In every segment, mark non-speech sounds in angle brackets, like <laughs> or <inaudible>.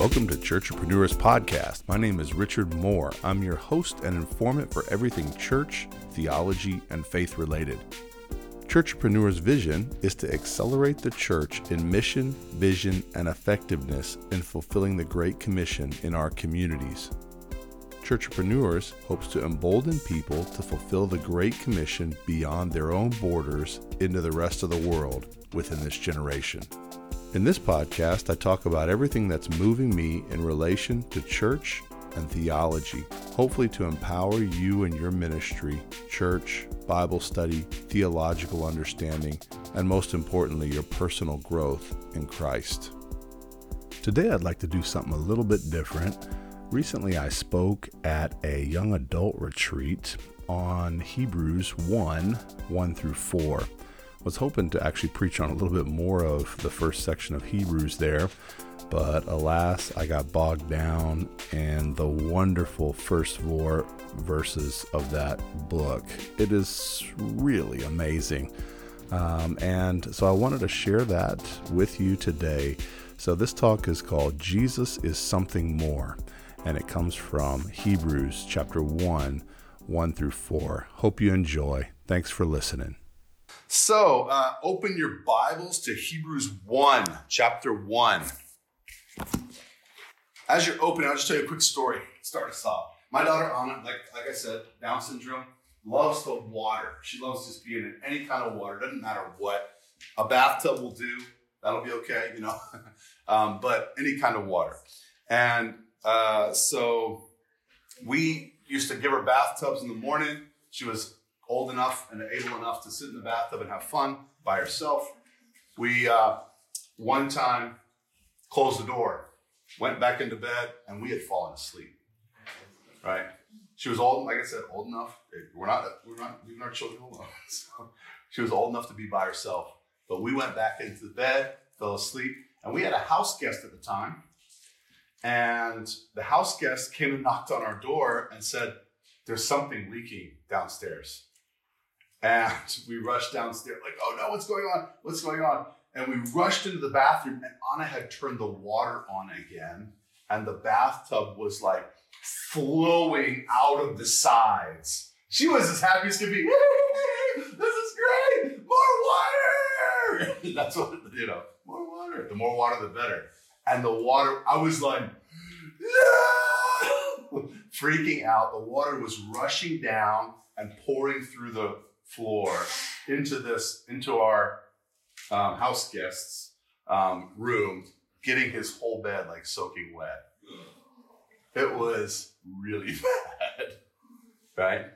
Welcome to Churchpreneurs Podcast. My name is Richard Moore. I'm your host and informant for everything church, theology, and faith related. Churchpreneurs' vision is to accelerate the church in mission, vision, and effectiveness in fulfilling the Great Commission in our communities. Churchpreneurs hopes to embolden people to fulfill the Great Commission beyond their own borders into the rest of the world within this generation. In this podcast, I talk about everything that's moving me in relation to church and theology, hopefully to empower you and your ministry, church, Bible study, theological understanding, and most importantly, your personal growth in Christ. Today, I'd like to do something a little bit different. Recently, I spoke at a young adult retreat on Hebrews 1 1 through 4 was hoping to actually preach on a little bit more of the first section of Hebrews there, but alas, I got bogged down in the wonderful first four verses of that book. It is really amazing. Um, and so I wanted to share that with you today. So this talk is called Jesus is Something More, and it comes from Hebrews chapter 1, 1 through 4. Hope you enjoy. Thanks for listening. So, uh, open your Bibles to Hebrews 1, chapter 1. As you're opening, I'll just tell you a quick story. Start us off. My daughter Anna, like, like I said, Down syndrome, loves the water. She loves just being in any kind of water, doesn't matter what. A bathtub will do, that'll be okay, you know, <laughs> um, but any kind of water. And uh, so we used to give her bathtubs in the morning. She was old enough and able enough to sit in the bathtub and have fun by herself. We uh, one time closed the door, went back into bed, and we had fallen asleep. Right? She was old, like I said, old enough. We're not we're not leaving our children alone. <laughs> So she was old enough to be by herself. But we went back into the bed, fell asleep, and we had a house guest at the time. And the house guest came and knocked on our door and said, There's something leaking downstairs. And we rushed downstairs, like, oh no, what's going on? What's going on? And we rushed into the bathroom, and Anna had turned the water on again. And the bathtub was like flowing out of the sides. She was as happy as could be. <laughs> this is great! More water! <laughs> That's what, you know, more water. The more water, the better. And the water, I was like, <laughs> freaking out. The water was rushing down and pouring through the floor into this into our um, house guests um, room, getting his whole bed like soaking wet. It was really <laughs> bad, right?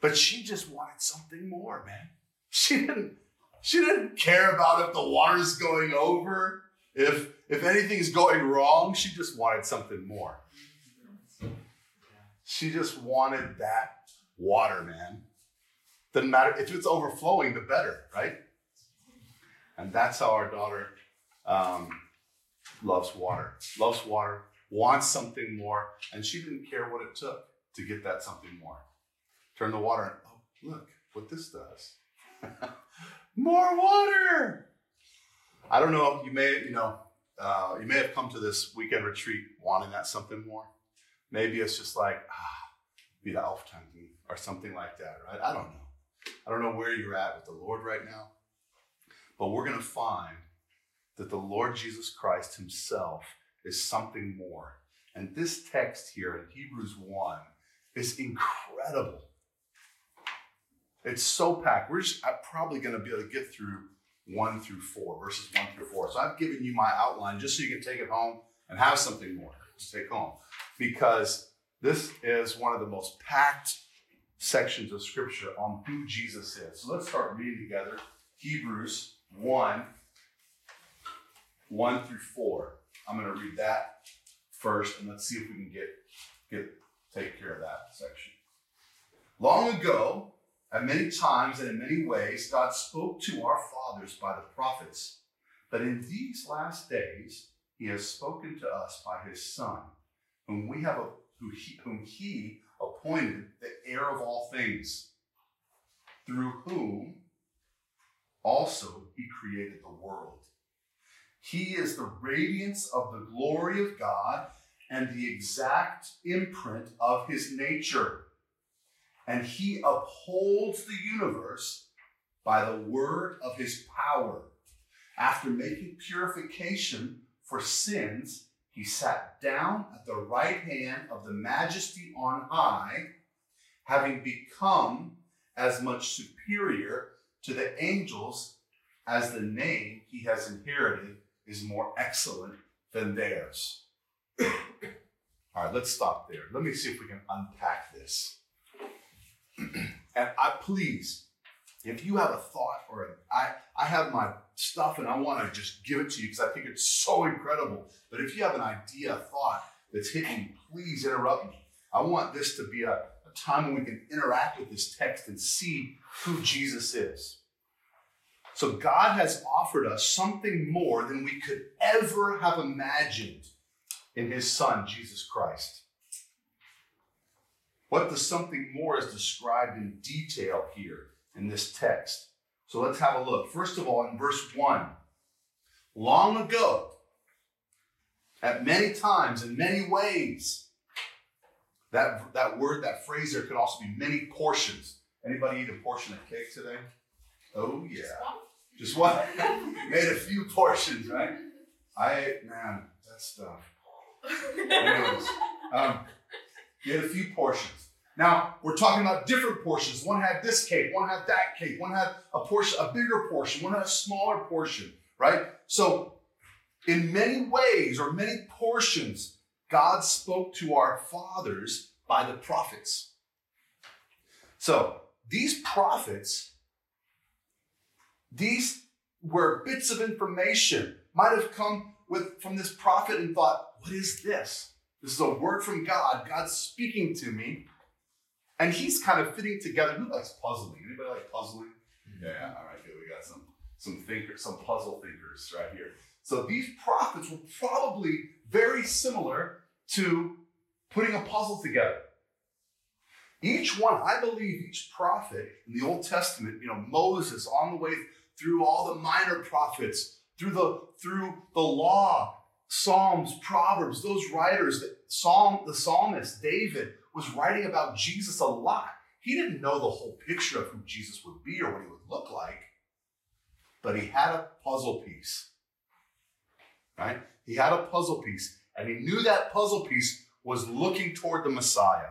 But she just wanted something more, man. She didn't. She didn't care about if the water's going over, if if anything's going wrong. She just wanted something more. She just wanted that water, man. Doesn't matter if it's overflowing, the better, right? And that's how our daughter um, loves water, loves water, wants something more, and she didn't care what it took to get that something more. Turn the water and Oh, look what this does. <laughs> more water. I don't know. You may, you know, uh, you may have come to this weekend retreat wanting that something more. Maybe it's just like ah, be the elf or something like that, right? I don't know. I don't know where you're at with the Lord right now, but we're going to find that the Lord Jesus Christ Himself is something more. And this text here in Hebrews 1 is incredible. It's so packed. We're just I'm probably going to be able to get through 1 through 4, verses 1 through 4. So I've given you my outline just so you can take it home and have something more to take home. Because this is one of the most packed sections of scripture on who Jesus is. So let's start reading together Hebrews 1 1 through 4. I'm going to read that first and let's see if we can get, get take care of that section. Long ago, at many times and in many ways, God spoke to our fathers by the prophets. But in these last days, he has spoken to us by his Son, whom we have a, who he, whom he appointed the heir of all things, through whom also he created the world. He is the radiance of the glory of God and the exact imprint of his nature. And he upholds the universe by the word of his power. After making purification for sins, he sat down at the right hand of the majesty on high, having become as much superior to the angels as the name he has inherited is more excellent than theirs. All right, let's stop there. Let me see if we can unpack this. <clears throat> and I please, if you have a thought or a, I, I have my stuff and I want to just give it to you because I think it's so incredible. But if you have an idea, a thought that's hitting you, please interrupt me. I want this to be a, a time when we can interact with this text and see who Jesus is. So God has offered us something more than we could ever have imagined in his son, Jesus Christ. What the something more is described in detail here in this text. So let's have a look. First of all, in verse 1, long ago, at many times, in many ways, that, that word, that phrase there could also be many portions. Anybody eat a portion of cake today? Oh, yeah. Just one? <laughs> Made a few portions, right? I, man, that stuff. <laughs> Anyways, um, you had a few portions. Now we're talking about different portions. One had this cake, one had that cake, one had a portion, a bigger portion, one had a smaller portion, right? So, in many ways or many portions, God spoke to our fathers by the prophets. So, these prophets, these were bits of information, might have come with from this prophet and thought, what is this? This is a word from God. God's speaking to me. And he's kind of fitting together. Who likes puzzling? Anybody like puzzling? Mm-hmm. Yeah, yeah. all right, good. We got some some thinkers, some puzzle thinkers right here. So these prophets were probably very similar to putting a puzzle together. Each one, I believe, each prophet in the Old Testament, you know, Moses on the way through all the minor prophets, through the through the law, Psalms, Proverbs, those writers, that Psalm, the psalmist David was writing about Jesus a lot. He didn't know the whole picture of who Jesus would be or what he would look like, but he had a puzzle piece. Right? He had a puzzle piece, and he knew that puzzle piece was looking toward the Messiah.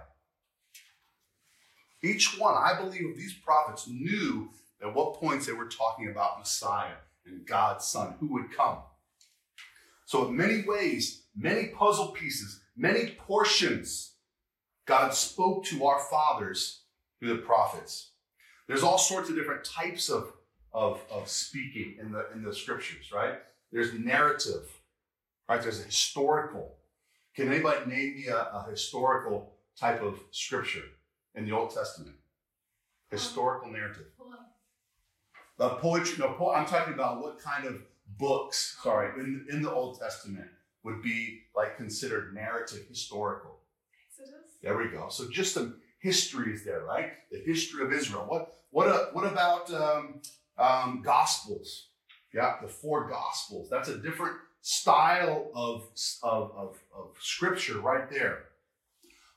Each one, I believe, of these prophets knew at what points they were talking about Messiah and God's Son who would come. So, in many ways, many puzzle pieces, many portions, God spoke to our fathers through the prophets. There's all sorts of different types of, of, of speaking in the, in the scriptures, right? There's narrative, right? There's a historical. Can anybody name me a, a historical type of scripture in the Old Testament? Historical narrative. The poetry, no, po- I'm talking about what kind of books, sorry, in, in the Old Testament would be like considered narrative historical. Exodus. There we go. So just some history is there, right? The history of Israel. What what uh, what about um, um, gospels? Yeah, the four gospels. That's a different style of, of, of, of scripture right there.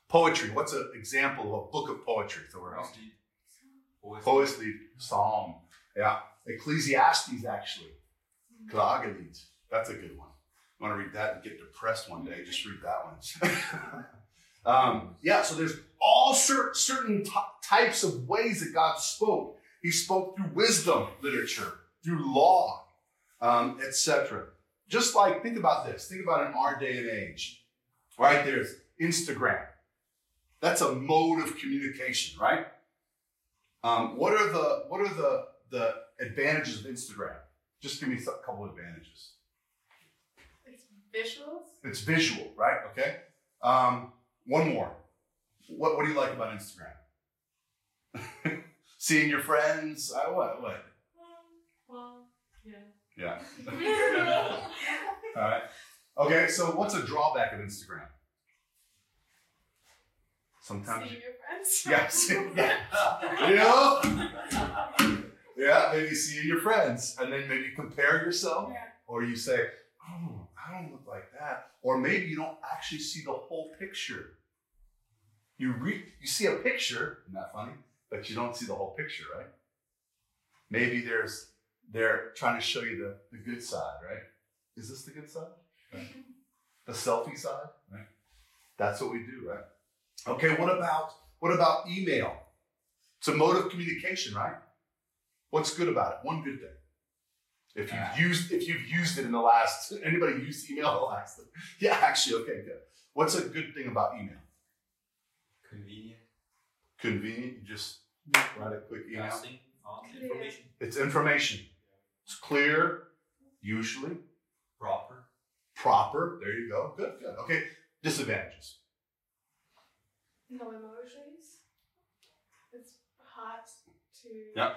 Poetry. What's an example of a book of poetry? Somewhere else. Psalm. Yeah. Ecclesiastes, actually. Klagelied. That's a good one. You want to read that and get depressed one day? Just read that one. <laughs> um, yeah, so there's all cer- certain t- types of ways that God spoke. He spoke through wisdom literature, through law, um, etc. Just like, think about this. Think about in our day and age. Right? There's Instagram. That's a mode of communication, right? Um, what are the what are the the advantages of Instagram? Just give me a couple of advantages. It's visuals. It's visual, right? Okay. Um, one more. What What do you like about Instagram? <laughs> Seeing your friends. Uh, what? What? Um, well, yeah. Yeah. <laughs> All right. Okay. So, what's a drawback of Instagram? Sometimes. Seeing your friends. Yeah. see- <laughs> yeah. You know. Yeah. Maybe seeing your friends, and then maybe compare yourself, Yeah. or you say, oh, I don't look like that. Or maybe you don't actually see the whole picture. You re- you see a picture, isn't that funny? But you don't see the whole picture, right? Maybe there's they're trying to show you the, the good side, right? Is this the good side? Right? <laughs> The selfie side, right? That's what we do, right? Okay, what about what about email? It's a mode of communication, right? What's good about it? One good thing. If you've used if you've used it in the last <laughs> anybody used email in the last <laughs> yeah actually okay good. What's a good thing about email? Convenient. Convenient. You just write a quick email. Casting Clear. information. It's information. It's clear, usually Proper. proper. There you go. Good, good. Okay. Disadvantages. No emotions. It's hard to. Yeah.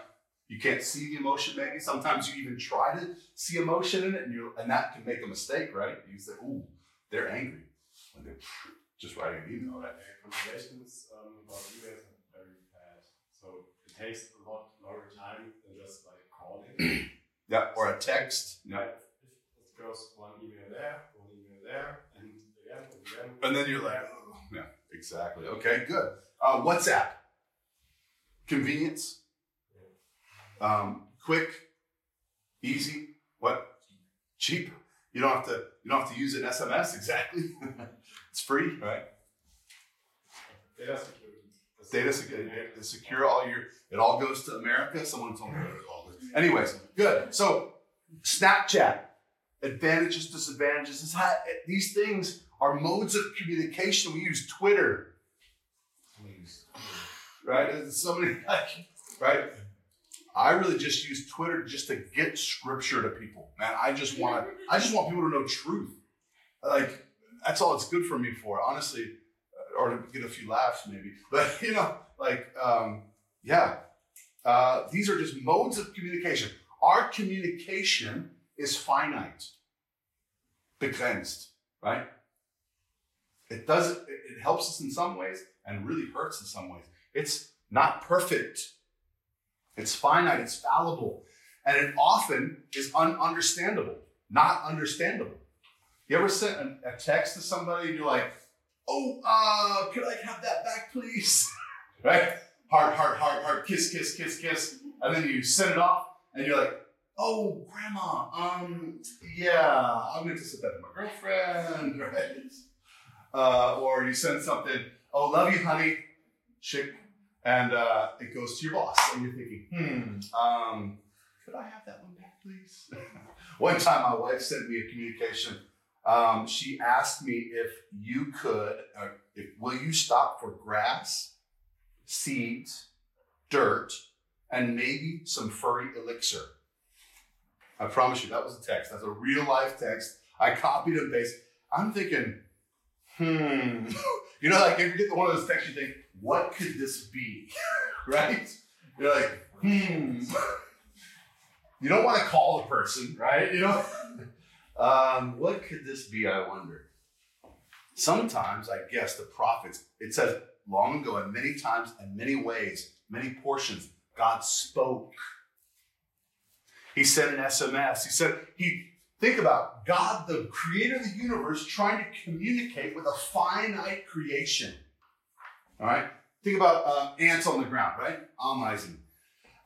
You can't see the emotion. Maybe sometimes you even try to see emotion in it, and you and that can make a mistake, right? You say, "Ooh, they're angry," when they're just writing an email, right? Conversations um, about emails are very fast. So it takes a lot longer time than just like calling. <clears throat> Yeah. Or a text. Yeah. Right? If it goes one email there, one email there, and again, and again. And then you're like, oh, yeah, exactly. Okay, good. Uh, WhatsApp. Convenience. Um, quick, easy. What? Cheap. You don't have to. You don't have to use an SMS. <laughs> Exactly. it's free, right? data security. Data security. Secure all your. It all goes to America. Someone told me all goes. Anyways, good. So, Snapchat. Advantages, disadvantages. This ha- these things are modes of communication. We use Twitter. Please. right? There's so many, <laughs> right? I really just use Twitter just to get scripture to people, man. I just want, I just want people to know truth. Like that's all it's good for me for, honestly, or to get a few laughs maybe. But <laughs> you know, like, um, yeah, uh, these are just modes of communication. Our communication is finite, begrenzt, right? It does it helps us in some ways and really hurts in some ways. It's not perfect. It's finite, it's fallible, and it often is ununderstandable, not understandable. You ever sent a, a text to somebody and you're like, oh, uh, could I have that back, please? <laughs> right? Heart, heart, heart, heart, kiss, kiss, kiss, kiss. And then you send it off and you're like, oh, grandma, um, yeah, I'm going to send that to my girlfriend, <laughs> right? Uh, or you send something, oh, love you, honey, and uh, it goes to your boss, and you're thinking, hmm, um, could I have that one back, please? <laughs> one time, my wife sent me a communication. Um, she asked me if you could, uh, if will you stop for grass, seeds, dirt, and maybe some furry elixir. I promise you, that was a text. That's a real life text. I copied and pasted. I'm thinking, hmm. <laughs> You know, like if you get one of those texts, you think, what could this be? <laughs> right? You're like, hmm. <laughs> You don't want to call the person, right? You know? <laughs> um, what could this be, I wonder? Sometimes, I guess, the prophets, it says long ago, and many times, and many ways, many portions, God spoke. He sent an SMS. He said, He think about God, the creator of the universe, trying to communicate with a finite creation. All right? Think about uh, ants on the ground, right? Ameisen.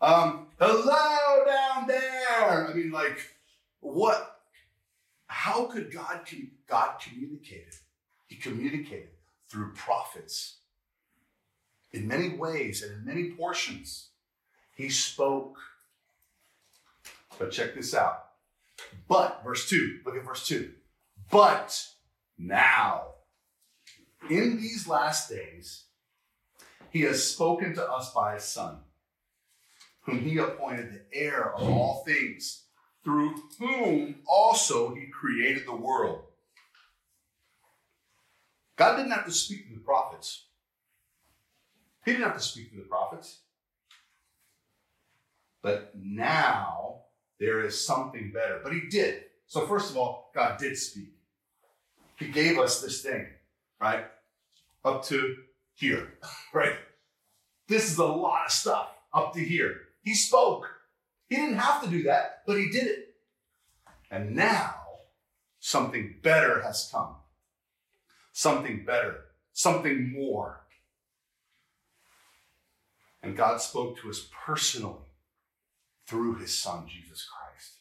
Um, hello down there. I mean, like, what? How could God God communicated? He communicated through prophets in many ways and in many portions. He spoke. But check this out. But, verse 2, look at verse 2. But now, in these last days, he has spoken to us by his Son, whom he appointed the heir of all things, through whom also he created the world. God didn't have to speak to the prophets. He didn't have to speak to the prophets. But now there is something better. But he did. So, first of all, God did speak. He gave us this thing, right? Up to here, <laughs> right? This is a lot of stuff up to here. He spoke. He didn't have to do that, but he did it. And now, something better has come. Something better, something more. And God spoke to us personally through his son, Jesus Christ.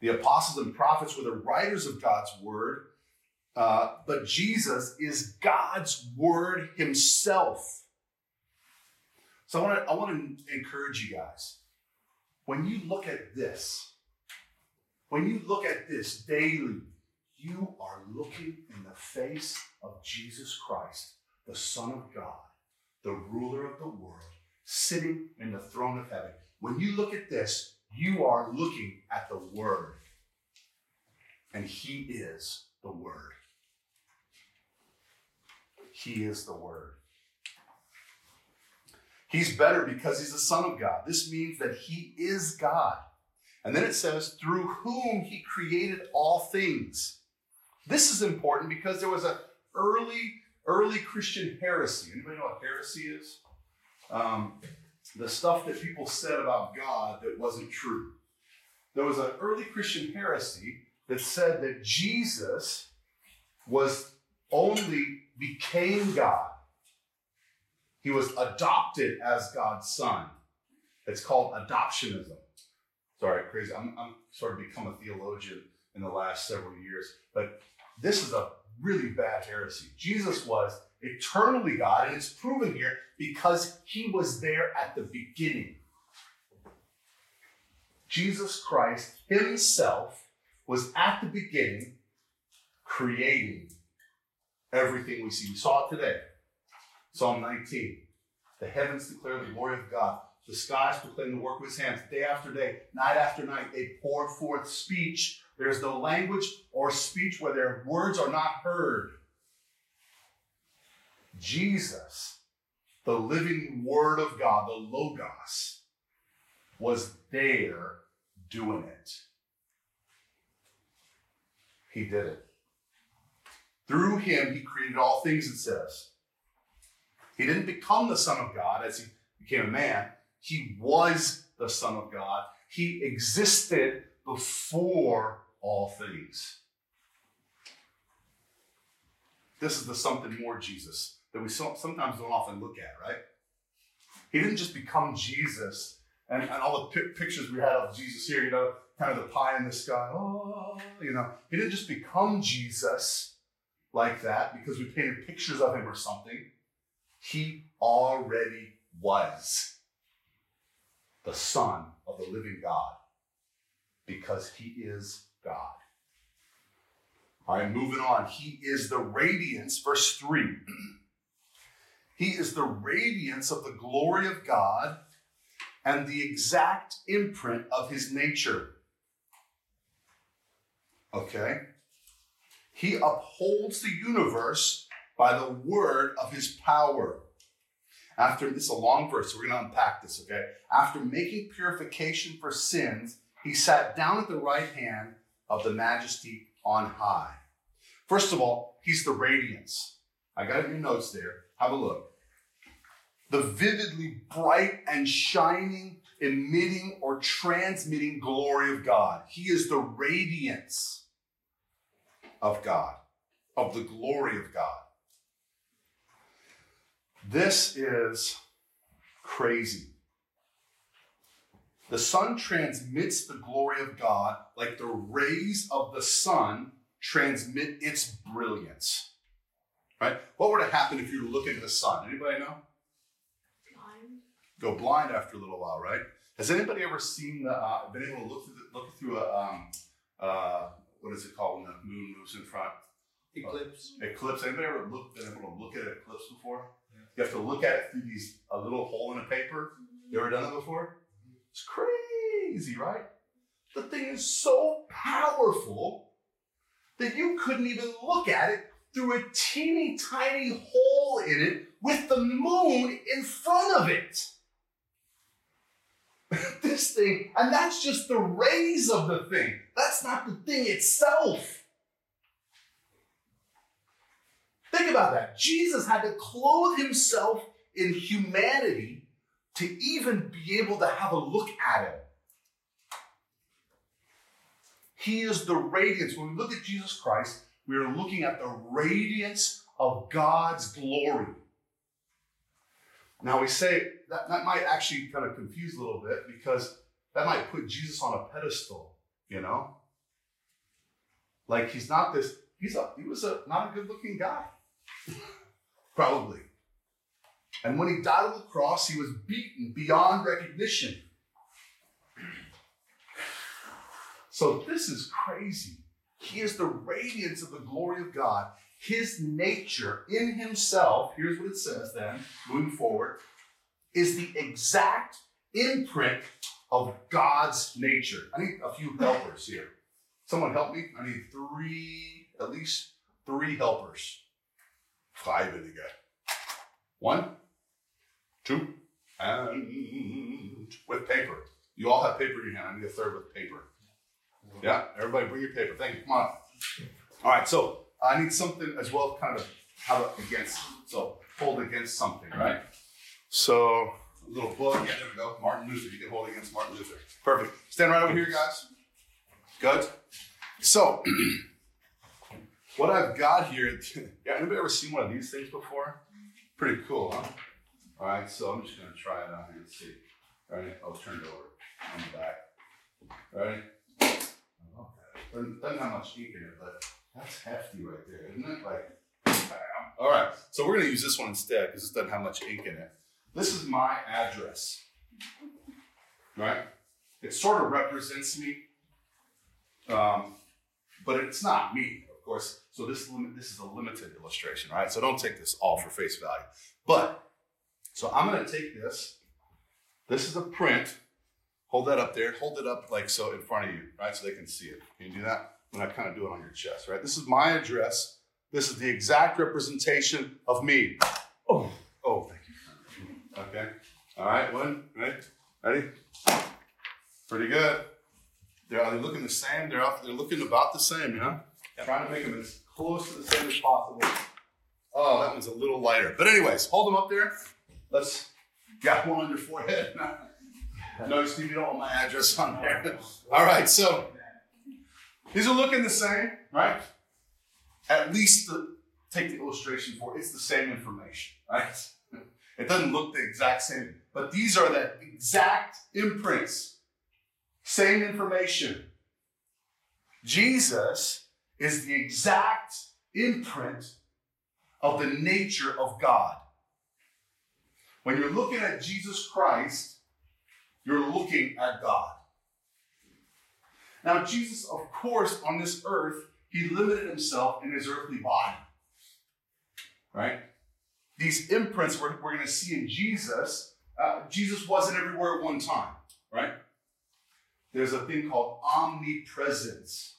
The apostles and prophets were the writers of God's word, uh, but Jesus is God's word himself. So I want to I want to encourage you guys. When you look at this, when you look at this daily, you are looking in the face of Jesus Christ, the Son of God, the ruler of the world, sitting in the throne of heaven. When you look at this, you are looking at the Word. And He is the Word. He is the Word. He's better because He's the Son of God. This means that He is God. And then it says, through whom He created all things. This is important because there was an early, early Christian heresy. Anybody know what heresy is? Um, the stuff that people said about God that wasn't true. There was an early Christian heresy that said that Jesus was only became God. He was adopted as God's son. It's called adoptionism. Sorry, crazy. I'm, I'm sort of become a theologian in the last several years, but this is a really bad heresy. Jesus was eternally God, and it's proven here because he was there at the beginning. Jesus Christ himself was at the beginning creating everything we see. We saw it today. Psalm 19. The heavens declare the glory of God. The skies proclaim the work of his hands. Day after day, night after night, they pour forth speech. There is no language or speech where their words are not heard. Jesus, the living word of God, the Logos, was there doing it. He did it. Through him, he created all things, it says. He didn't become the Son of God as he became a man, he was the Son of God. He existed before all things. This is the something more Jesus that we sometimes don't often look at, right? He didn't just become Jesus and, and all the pictures we had of Jesus here, you know, kind of the pie in the sky, oh, you know, he didn't just become Jesus like that because we painted pictures of him or something. He already was the Son of the living God because he is God. All right, moving on. He is the radiance, verse 3. <clears throat> he is the radiance of the glory of God and the exact imprint of his nature. Okay? He upholds the universe by the word of his power. After this is a long verse, so we're going to unpack this, okay? After making purification for sins, he sat down at the right hand of the majesty on high. First of all, he's the radiance. I got your notes there. Have a look. The vividly bright and shining, emitting or transmitting glory of God. He is the radiance of God, of the glory of God. This is crazy. The sun transmits the glory of God like the rays of the sun transmit its brilliance. Right? What would have happened if you were looking at the sun? Anybody know? Blind. Go blind after a little while, right? Has anybody ever seen the, uh, been able to look through, the, look through a, um, uh, what is it called when the moon moves in front? Eclipse. Uh, eclipse. Anybody ever look, been able to look at an eclipse before? You have to look at it through these a little hole in a paper. You ever done it before? It's crazy, right? The thing is so powerful that you couldn't even look at it through a teeny tiny hole in it with the moon in front of it. <laughs> this thing, and that's just the rays of the thing. That's not the thing itself. Think about that. Jesus had to clothe himself in humanity to even be able to have a look at him. He is the radiance. When we look at Jesus Christ, we are looking at the radiance of God's glory. Now we say that, that might actually kind of confuse a little bit because that might put Jesus on a pedestal, you know? Like he's not this, he's a he was a not a good-looking guy. <laughs> Probably. And when he died on the cross, he was beaten beyond recognition. <clears throat> So this is crazy. He is the radiance of the glory of God. His nature in himself, here's what it says then, moving forward, is the exact imprint of God's nature. I need a few helpers here. Someone help me. I need three, at least three helpers. Five in again. One, two, and with paper. You all have paper in your hand. I need a third with paper. Yeah, everybody bring your paper. Thank you. Come on. All right, so I need something as well, kind of have it against, so hold against something, right? So little book. Yeah, there we go. Martin Luther. You can hold against Martin Luther. Perfect. Stand right over here, guys. Good. So <clears throat> what I've got here, <laughs> yeah, anybody ever seen one of these things before? Pretty cool, huh? All right, so I'm just gonna try it out here and see. All right, I'll turn it over on the back. All right. Doesn't doesn't have much ink in it, but that's hefty right there, isn't it? Like, bam. All right, so we're gonna use this one instead because this doesn't have much ink in it. This is my address, right? It sort of represents me, um, but it's not me, of course. So this this is a limited illustration, right? So don't take this all for face value. But so I'm gonna take this. This is a print. Hold that up there. Hold it up like so in front of you, right? So they can see it. Can you do that? When I'm gonna kind of do it on your chest, right? This is my address. This is the exact representation of me. Oh. Okay. All right, one, right? Ready? Pretty good. They're, are they looking the same? They're off, they're looking about the same, yeah? Trying to make them as close to the same as possible. Oh, that one's a little lighter. But anyways, hold them up there. Let's got one on your forehead. <laughs> no, Steve, you don't want my address on there. <laughs> All right, so these are looking the same, right? At least the, take the illustration for it. it's the same information, right? It doesn't look the exact same, but these are the exact imprints, same information. Jesus is the exact imprint of the nature of God. When you're looking at Jesus Christ, you're looking at God. Now, Jesus, of course, on this earth, he limited himself in his earthly body. Right? These imprints we're, we're going to see in Jesus, uh, Jesus wasn't everywhere at one time. Right? There's a thing called omnipresence.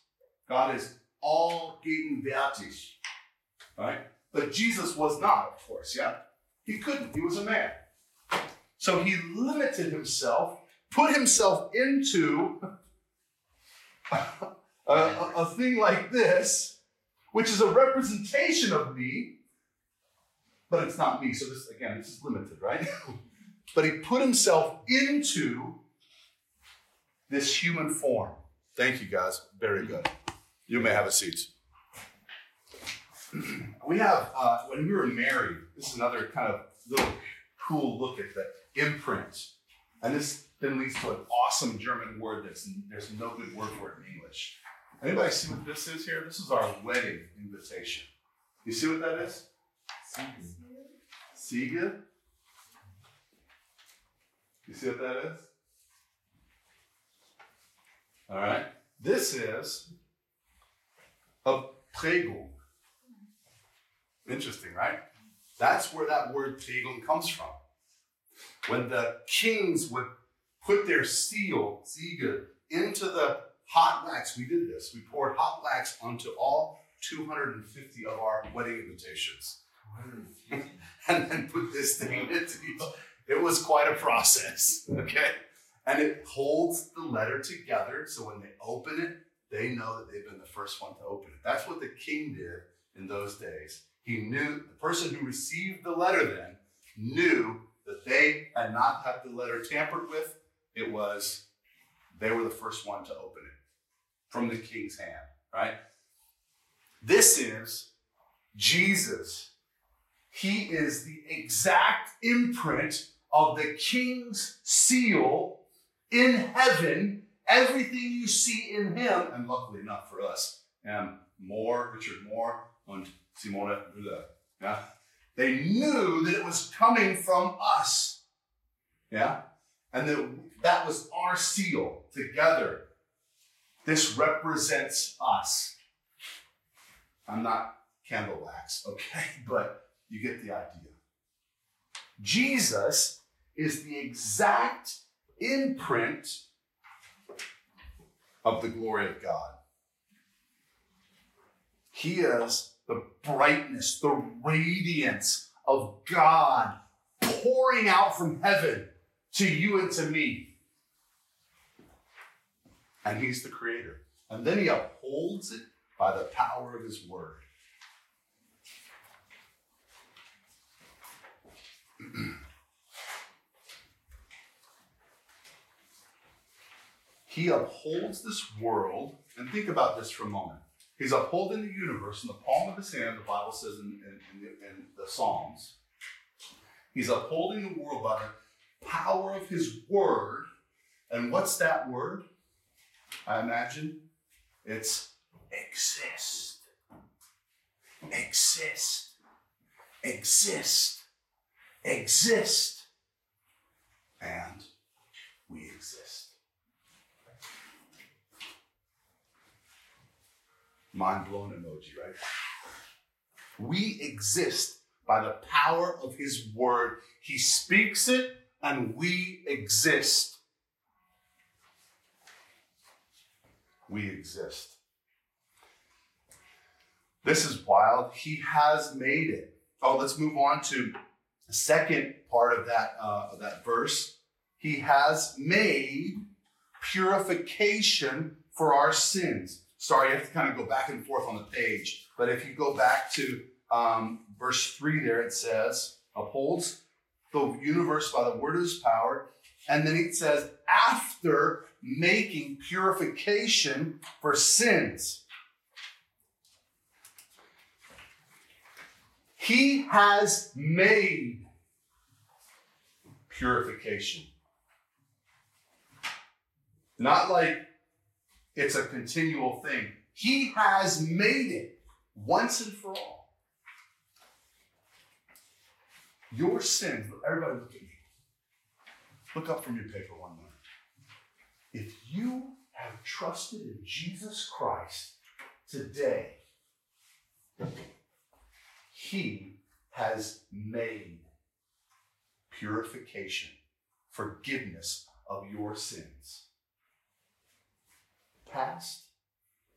God is all gegenwärtig. Right? But Jesus was not, of course, yeah? He couldn't. He was a man. So he limited himself, put himself into <laughs> a, a, a thing like this, which is a representation of me, but it's not me. So this, again, this is limited, right? <laughs> but he put himself into this human form. Thank you, guys. Very good. You may have a seat. <clears throat> we have, uh, when we were married, this is another kind of little cool look at the imprint. And this then leads to an awesome German word that's there's no good word for it in English. Anybody see what this is here? This is our wedding invitation. You see what that is? Siege. You see what that is? All right. This is a Prägung. Interesting, right? That's where that word Prägung comes from. When the kings would put their seal, Siege, into the hot wax, we did this. We poured hot wax onto all 250 of our wedding invitations. <laughs> and then put this thing into each. It was quite a process, okay? And it holds the letter together so when they open it, they know that they've been the first one to open it. That's what the king did in those days. He knew the person who received the letter then knew that they had not had the letter tampered with. It was they were the first one to open it. from the king's hand, right? This is Jesus. He is the exact imprint of the king's seal in heaven. Everything you see in him, and luckily enough for us, and Moore, Richard Moore, and Simone Rühle, yeah, they knew that it was coming from us, yeah, and that that was our seal together. This represents us. I'm not candle wax, okay, <laughs> but you get the idea. Jesus is the exact imprint of the glory of God. He is the brightness, the radiance of God pouring out from heaven to you and to me. And He's the creator. And then He upholds it by the power of His word. He upholds this world, and think about this for a moment. He's upholding the universe in the palm of his hand, the Bible says in, in, in, the, in the Psalms. He's upholding the world by the power of his word. And what's that word? I imagine it's exist. Exist. Exist. Exist. And we exist. Mind blown emoji, right? We exist by the power of his word. He speaks it and we exist. We exist. This is wild. He has made it. Oh, let's move on to the second part of that, uh, of that verse. He has made purification for our sins. Sorry, you have to kind of go back and forth on the page. But if you go back to um, verse 3 there, it says, upholds the universe by the word of his power. And then it says, after making purification for sins. He has made purification. Not like it's a continual thing. He has made it once and for all. Your sins, everybody look at me. Look up from your paper one minute. If you have trusted in Jesus Christ today, He has made purification, forgiveness of your sins past,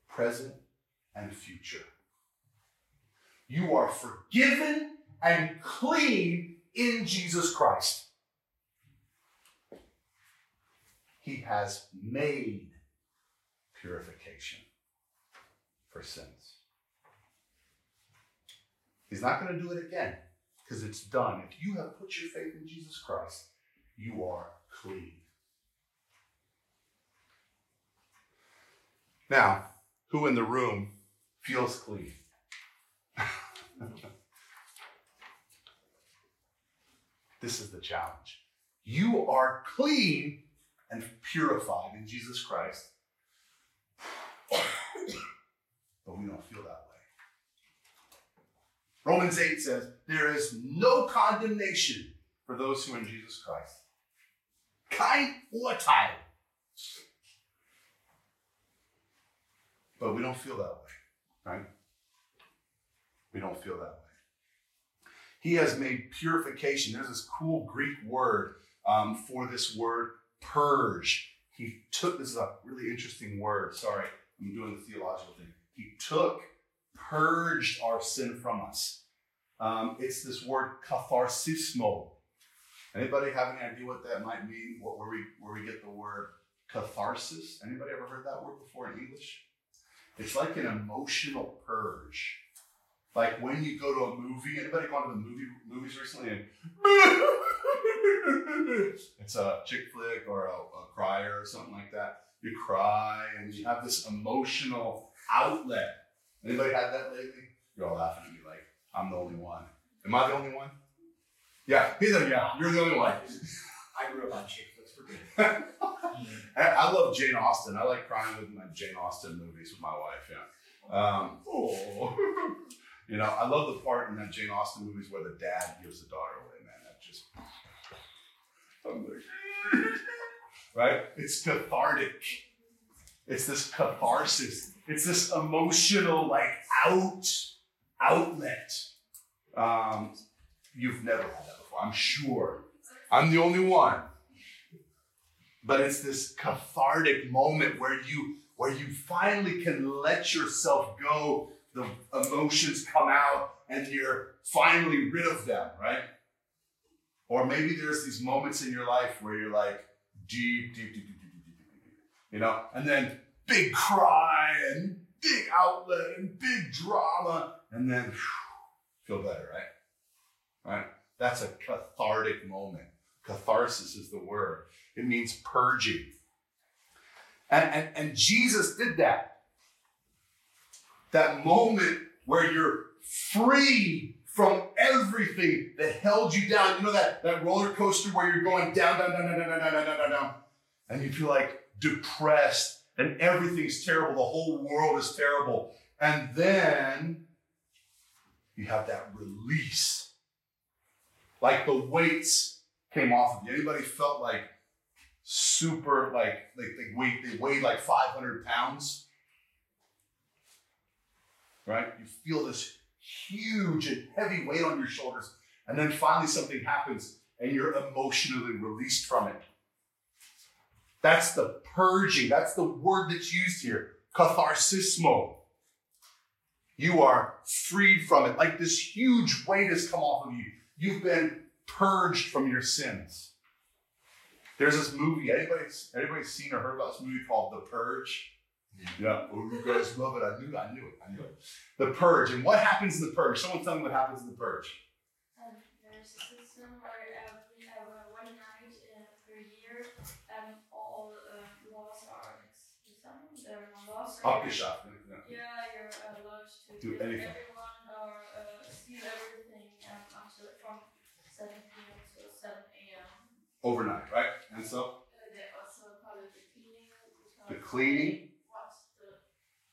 present, and future. You are forgiven and clean in Jesus Christ. He has made purification for sins. He's not going to do it again because it's done. If you have put your faith in Jesus Christ, you are clean. Now, who in the room feels clean? <laughs> this is the challenge. You are clean and purified in Jesus Christ, <coughs> but we don't feel that way. Romans 8 says, There is no condemnation for those who are in Jesus Christ. Kein Urteil. But we don't feel that way, right? We don't feel that way. He has made purification. There's this cool Greek word um, for this word purge. He took, this is a really interesting word. Sorry, I'm doing the theological thing. He took, purged our sin from us. Um, it's this word catharsismo. Anybody have any idea what that might mean? What, where we where we get the word catharsis? Anybody ever heard that word before in English? It's like an emotional purge. Like when you go to a movie, anybody gone to the movie movies recently and <laughs> it's a chick flick or a, a crier or something like that. You cry and you have this emotional outlet. Anybody had that lately? You're all laughing at me like I'm the only one. Am I the only one? Yeah, he's like, yeah, you're the only one. I grew up on chick flicks for good. <laughs> I, love Jane Austen. I like crying with my Jane Austen movies with my wife. Yeah. Um, oh. <laughs> you know, I love the part in that Jane Austen movies where the dad gives the daughter away. Man, that just. I'm like, <laughs> right? It's cathartic. It's this catharsis. It's this emotional, like out outlet. Um, you've never had that before, I'm sure. I'm the only one but it's this cathartic moment where you where you finally can let yourself go the emotions come out and you're finally rid of them right or maybe there's these moments in your life where you're like deep deep deep deep deep deep, deep, deep, deep you know and then big cry and big outlet and big drama and then feel better right right that's a cathartic moment catharsis is the word it means purging. And, and, and Jesus did that. That moment where you're free from everything that held you down. You know that, that roller coaster where you're going down, down, down, down, down, down, down, down, down. And you feel like depressed and everything's terrible. The whole world is terrible. And then you have that release. Like the weights came off of you. Anybody felt like super like like they weigh they weigh like 500 pounds. Right? You feel this huge and heavy weight on your shoulders and then finally something happens and you're emotionally released from it. That's the purging. That's the word that's used here. Catharsismo. You are freed from it. Like this huge weight has come off of you. You've been purged from your sins there's this movie. Anybody, anybody seen or heard about this movie called The Purge? Yeah. Oh, you guys love it. I knew. I knew it. I knew it. The Purge. And what happens in the Purge? Someone tell me what happens in the Purge. Um, there's a system where uh, we have uh, one night uh, per year, and all uh, laws are zusammen. There are no laws. so you're- Abgeschafft. Yeah. You're allowed to Do anything. everyone or uh, steal everything um, from 7 p.m. to 7 a.m. Overnight, right? And so Uh, they also call it the cleaning. the cleaning. they wash the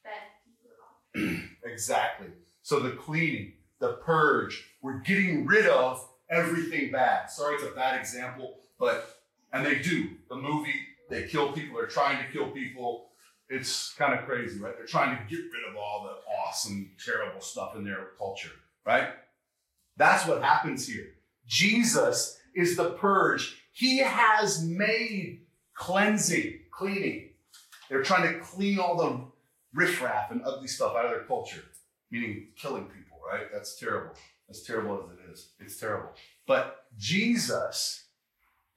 bad people. <clears throat> Exactly. So the cleaning, the purge. We're getting rid of everything bad. Sorry, it's a bad example, but and they do. The movie, they kill people. They're trying to kill people. It's kind of crazy, right? They're trying to get rid of all the awesome, terrible stuff in their culture, right? That's what happens here. Jesus is the purge. He has made cleansing, cleaning. They're trying to clean all the riffraff and ugly stuff out of their culture, meaning killing people, right? That's terrible. As terrible as it is, it's terrible. But Jesus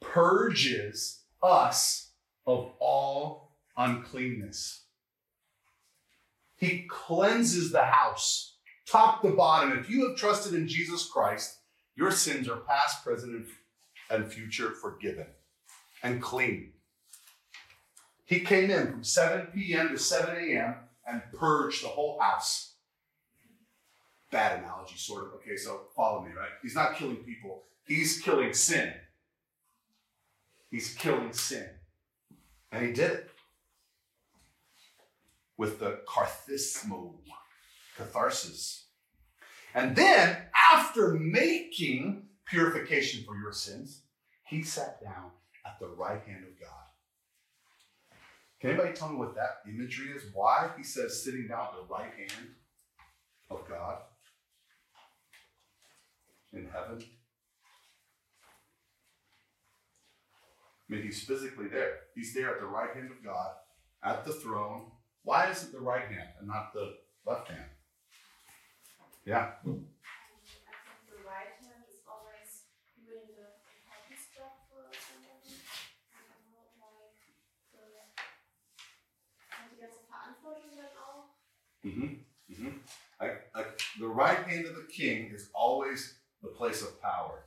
purges us of all uncleanness. He cleanses the house, top to bottom. If you have trusted in Jesus Christ, your sins are past, present, and and future forgiven and clean. He came in from 7 p.m. to 7 a.m. and purged the whole house. Bad analogy, sort of. Okay, so follow me, right? He's not killing people, he's killing sin. He's killing sin. And he did it with the catharsismo, catharsis. And then, after making purification for your sins, he sat down at the right hand of God. Can anybody tell me what that imagery is? Why he says sitting down at the right hand of God in heaven? I mean, he's physically there. He's there at the right hand of God, at the throne. Why is it the right hand and not the left hand? Yeah. And I think the right hand is always doing the heavy stuff for somebody. And not like the. Und die ganze Verantwortung dann auch. Mm-hmm. Mm-hmm. The right hand of the king is always the place of power.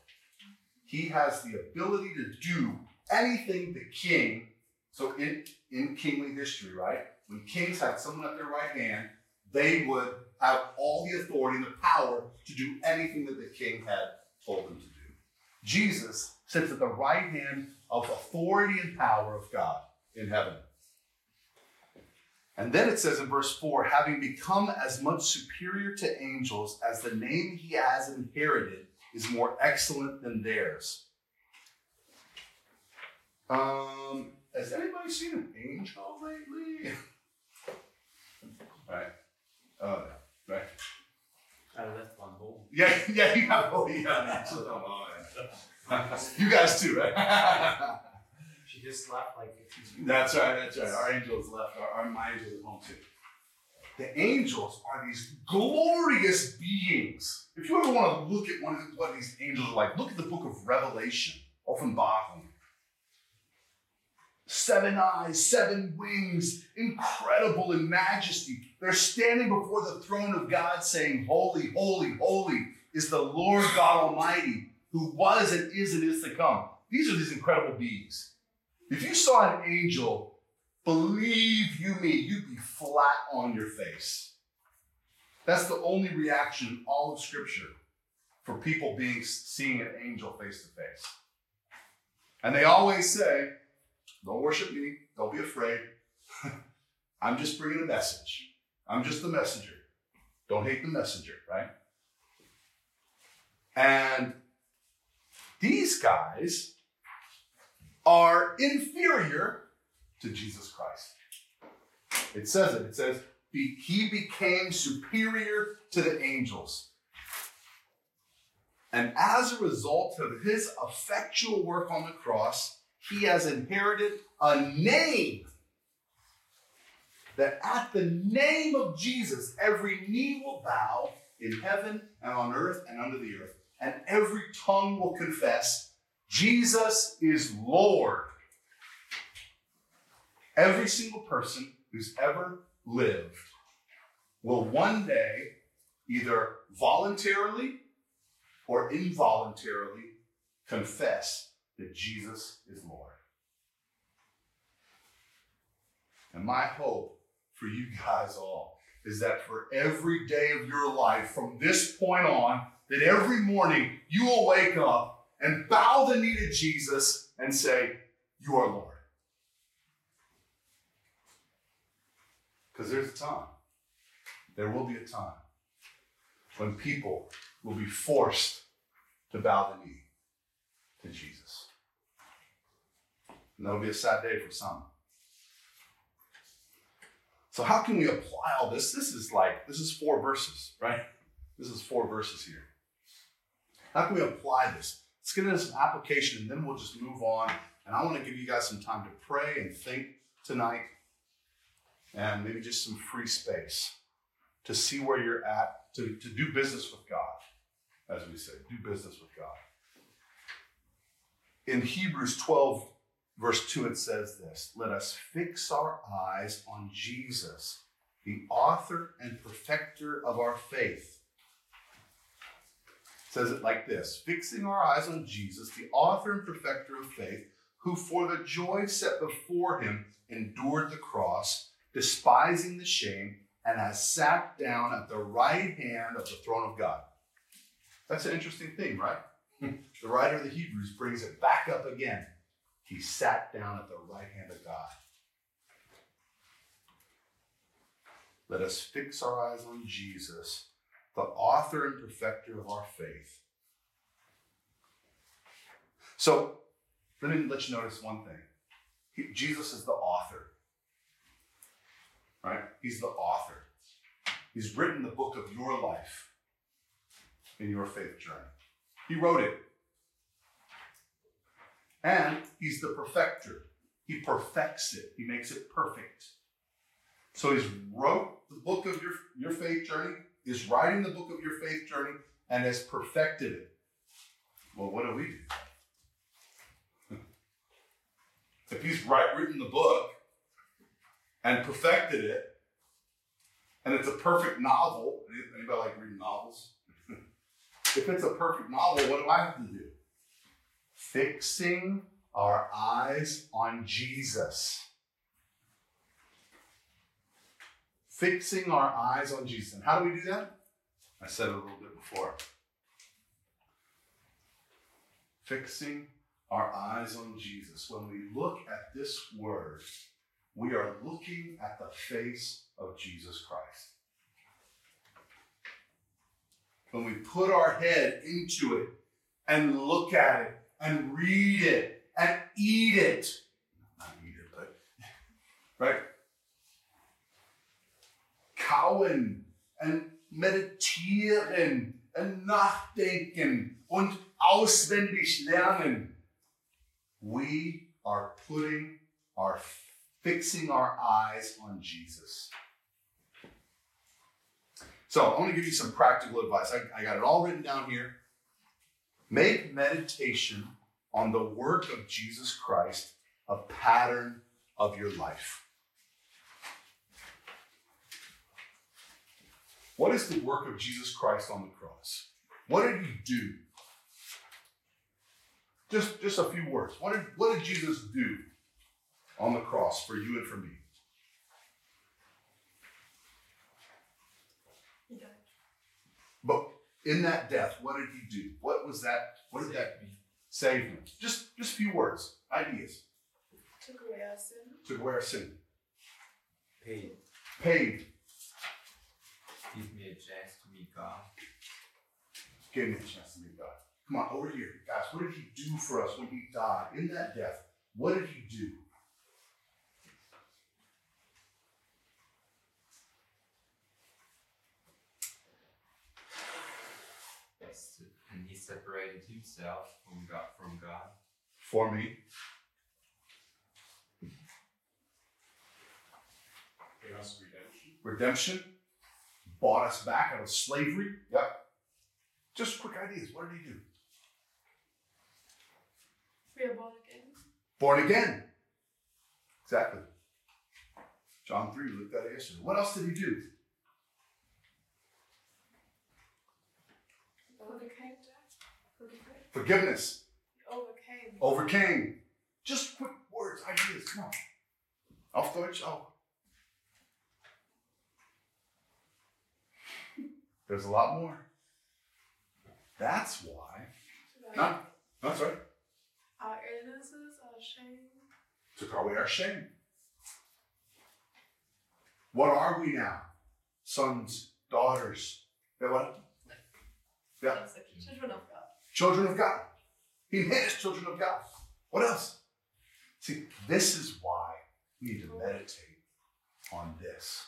He has the ability to do anything the king. So in in kingly history, right? When kings had someone at their right hand, they would have all the authority and the power to do anything that the king had told them to do. Jesus sits at the right hand of authority and power of God in heaven. And then it says in verse 4 having become as much superior to angels as the name he has inherited is more excellent than theirs. Um, has anybody seen an angel lately? <laughs> right. Oh, yeah. Right. I left one home. Yeah, <laughs> yeah, you have. Oh, yeah. Yeah. <laughs> you guys too, right? Just left like 15 That's right, that's right. Our angels left, our, our my angels at home too. The angels are these glorious beings. If you ever want to look at one of what these angels are like, look at the book of Revelation, Offenbarung. Seven eyes, seven wings, incredible in majesty. They're standing before the throne of God saying, Holy, holy, holy is the Lord God Almighty, who was and is and is to come. These are these incredible beings. If you saw an angel, believe you me, you'd be flat on your face. That's the only reaction in all of Scripture for people being seeing an angel face to face. And they always say, "Don't worship me. Don't be afraid. <laughs> I'm just bringing a message. I'm just the messenger. Don't hate the messenger, right?" And these guys are inferior to Jesus Christ. It says it. It says, He became superior to the angels. And as a result of his effectual work on the cross, he has inherited a name that at the name of Jesus, every knee will bow in heaven and on earth and under the earth, and every tongue will confess Jesus is Lord. Every single person who's ever lived will one day either voluntarily or involuntarily confess that Jesus is Lord. And my hope for you guys all is that for every day of your life from this point on, that every morning you will wake up and bow the knee to Jesus and say, You are Lord. Because there's a time, there will be a time when people will be forced to bow the knee to Jesus. And that'll be a sad day for some. So, how can we apply all this? This is like, this is four verses, right? This is four verses here. How can we apply this? Let's get into some application and then we'll just move on. And I want to give you guys some time to pray and think tonight and maybe just some free space to see where you're at, to, to do business with God, as we say, do business with God. In Hebrews 12, verse 2, it says this Let us fix our eyes on Jesus, the author and perfecter of our faith. Says it like this Fixing our eyes on Jesus, the author and perfecter of faith, who for the joy set before him endured the cross, despising the shame, and has sat down at the right hand of the throne of God. That's an interesting thing, right? <laughs> the writer of the Hebrews brings it back up again. He sat down at the right hand of God. Let us fix our eyes on Jesus, the author and perfecter of our faith. So, let me let you notice one thing. He, Jesus is the author. Right? He's the author. He's written the book of your life in your faith journey. He wrote it. And he's the perfecter. He perfects it. He makes it perfect. So he's wrote the book of your, your faith journey, is writing the book of your faith journey, and has perfected it. Well, what do we do? <laughs> if he's right, written the book and perfected it, and it's a perfect novel, anybody like reading novels? <laughs> if it's a perfect novel, what do I have to do? Fixing our eyes on Jesus. Fixing our eyes on Jesus. And how do we do that? I said a little bit before. Fixing our eyes on Jesus. When we look at this word, we are looking at the face of Jesus Christ. When we put our head into it and look at it and read it and eat it, not eat it, but, <laughs> right? Kauen und meditieren und nachdenken und auswendig lernen. We are putting our fixing our eyes on Jesus. So I want to give you some practical advice. I, I got it all written down here. Make meditation on the work of Jesus Christ a pattern of your life. What is the work of Jesus Christ on the cross? What did he do? Just, just a few words. What did, what did Jesus do on the cross for you and for me? He died. But in that death, what did he do? What was that? What did that mean? Save me. Just, just a few words, ideas. Took away our sin. Took away our sin. Paid. Paid. Give me a chance to meet God. Give me a chance to meet God. Come on, over here. Guys, what did he do for us when he died? In that death, what did he do? Yes, And he separated himself from God. From God. For me. Redemption. Redemption. Bought us back out of slavery. Yep. Just quick ideas. What did he do? We are born again. Born again. Exactly. John 3, we looked at it yesterday. What else did he do? Overcame death. Forgiveness. Overcame. Overcame. Just quick words, ideas. Come on. Auf Deutsch auch. There's a lot more. That's why. No, that's right. Our illnesses, our shame. Took away our shame. What are we now? Sons, daughters. Yeah, what? Yeah. Children of God. Children of God. He made us children of God. What else? See, this is why we need to meditate on this.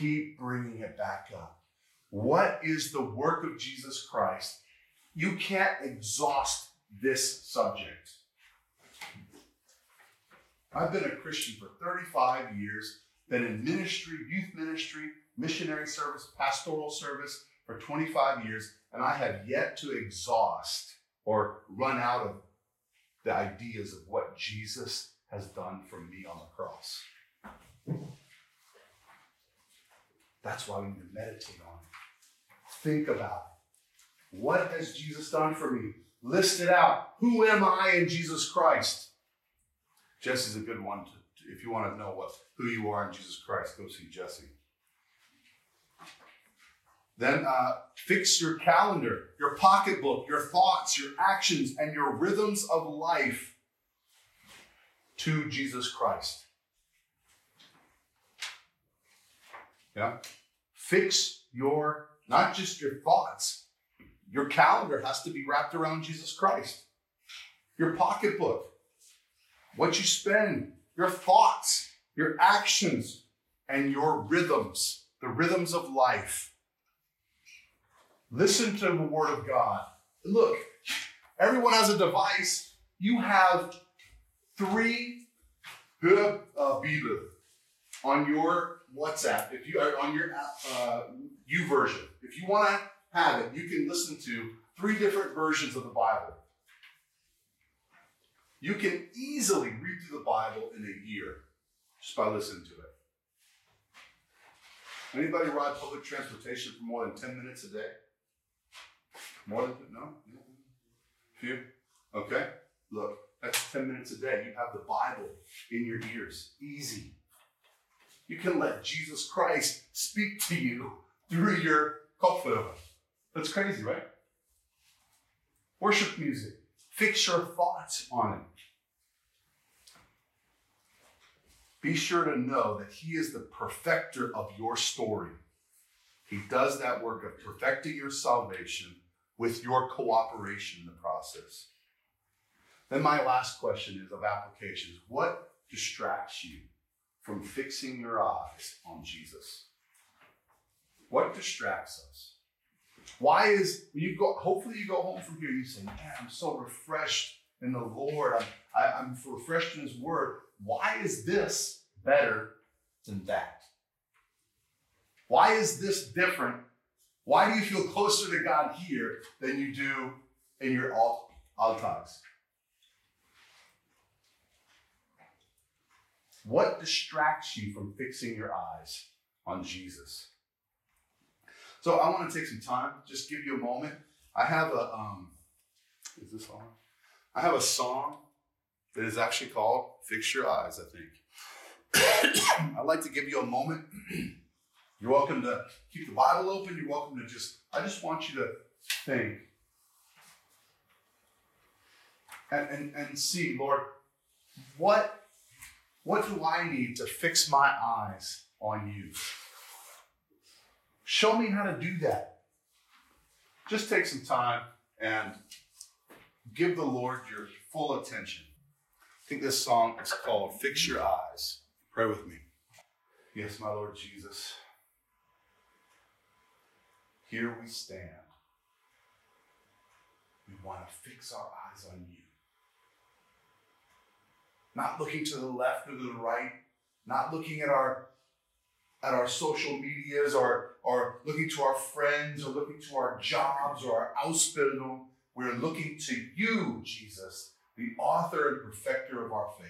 Keep bringing it back up. What is the work of Jesus Christ? You can't exhaust this subject. I've been a Christian for 35 years, been in ministry, youth ministry, missionary service, pastoral service for 25 years, and I have yet to exhaust or run out of the ideas of what Jesus has done for me on the cross. That's why we need to meditate on it. Think about it. What has Jesus done for me? List it out. Who am I in Jesus Christ? Jesse's a good one. To, if you want to know what who you are in Jesus Christ, go see Jesse. Then uh, fix your calendar, your pocketbook, your thoughts, your actions, and your rhythms of life to Jesus Christ. Yeah. Fix your, not just your thoughts, your calendar has to be wrapped around Jesus Christ. Your pocketbook, what you spend, your thoughts, your actions, and your rhythms, the rhythms of life. Listen to the Word of God. Look, everyone has a device. You have three Hör uh, on your WhatsApp. If you are on your uh, YouVersion, if you want to have it, you can listen to three different versions of the Bible. You can easily read through the Bible in a year just by listening to it. Anybody ride public transportation for more than 10 minutes a day? More than, no? Few? Okay. Look, that's 10 minutes a day. You have the Bible in your ears. Easy. You can let Jesus Christ speak to you through your Kopfhörer. That's crazy, right? Worship music. Fix your thoughts on it. Be sure to know that He is the perfecter of your story. He does that work of perfecting your salvation with your cooperation in the process. Then, my last question is of applications. What distracts you from fixing your eyes on Jesus? What distracts us? Why is when you go? Hopefully, you go home from here. You say, "Man, I'm so refreshed in the Lord. I'm I, I'm refreshed in His Word. Why is this better than that? Why is this different? Why do you feel closer to God here than you do in your alt alltags? What distracts you from fixing your eyes on Jesus? So I want to take some time, just give you a moment. I have a um, is this on? I have a song that is actually called "Fix Your Eyes." I think <coughs> I'd like to give you a moment. <clears throat> You're welcome to keep the Bible open. You're welcome to just. I just want you to think and and, and see, Lord, what what do I need to fix my eyes on you? Show me how to do that. Just take some time and give the Lord your full attention. I think this song is called Fix Your Eyes. Pray with me. Yes, my Lord Jesus. Here we stand. We want to fix our eyes on you not looking to the left or to the right, not looking at our at our social medias or, or looking to our friends or looking to our jobs or our Ausbildung. We're looking to you, Jesus, the author and perfecter of our faith.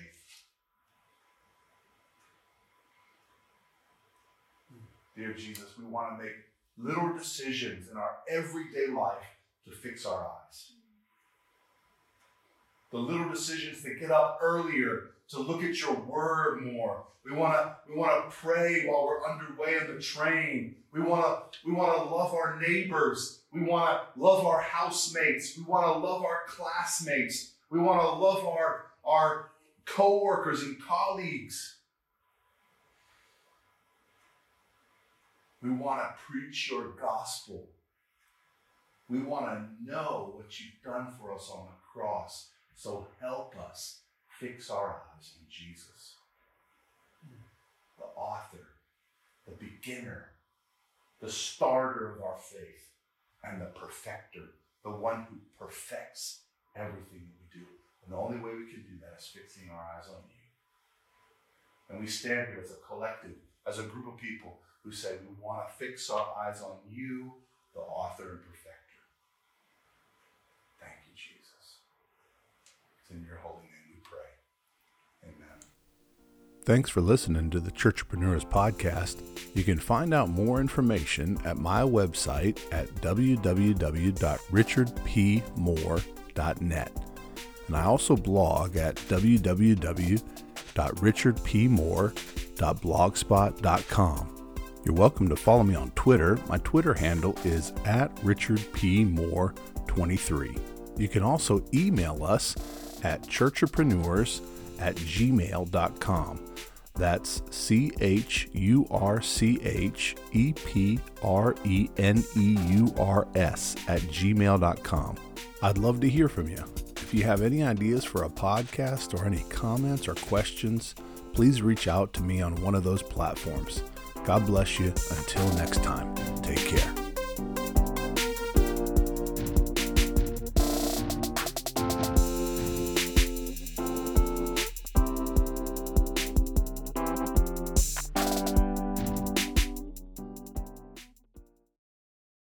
Dear Jesus, we want to make little decisions in our everyday life to fix our eyes the little decisions to get up earlier, to look at your word more. We want to we want to pray while we're underway on the train. We want to we want to love our neighbors. We want to love our housemates. We want to love our classmates. We want to love our our coworkers and colleagues. We want to preach your gospel. We want to know what you've done for us on the cross. So help us fix our eyes on Jesus, the author, the beginner, the starter of our faith, and the perfecter, the one who perfects everything that we do. And the only way we can do that is fixing our eyes on you. And we stand here as a collective, as a group of people who say we want to fix our eyes on you, the author and perfecter. in your holy name we pray. Amen. Thanks for listening to the Churchpreneurs podcast. You can find out more information at my website at www.richardpmoore.net. And I also blog at www.richardpmoore.blogspot.com. You're welcome to follow me on Twitter. My Twitter handle is at richardpmoore23. You can also email us at churchpreneurs at gmail.com. That's C H U R C H E P R E N E U R S at gmail.com. I'd love to hear from you. If you have any ideas for a podcast or any comments or questions, please reach out to me on one of those platforms. God bless you. Until next time, take care.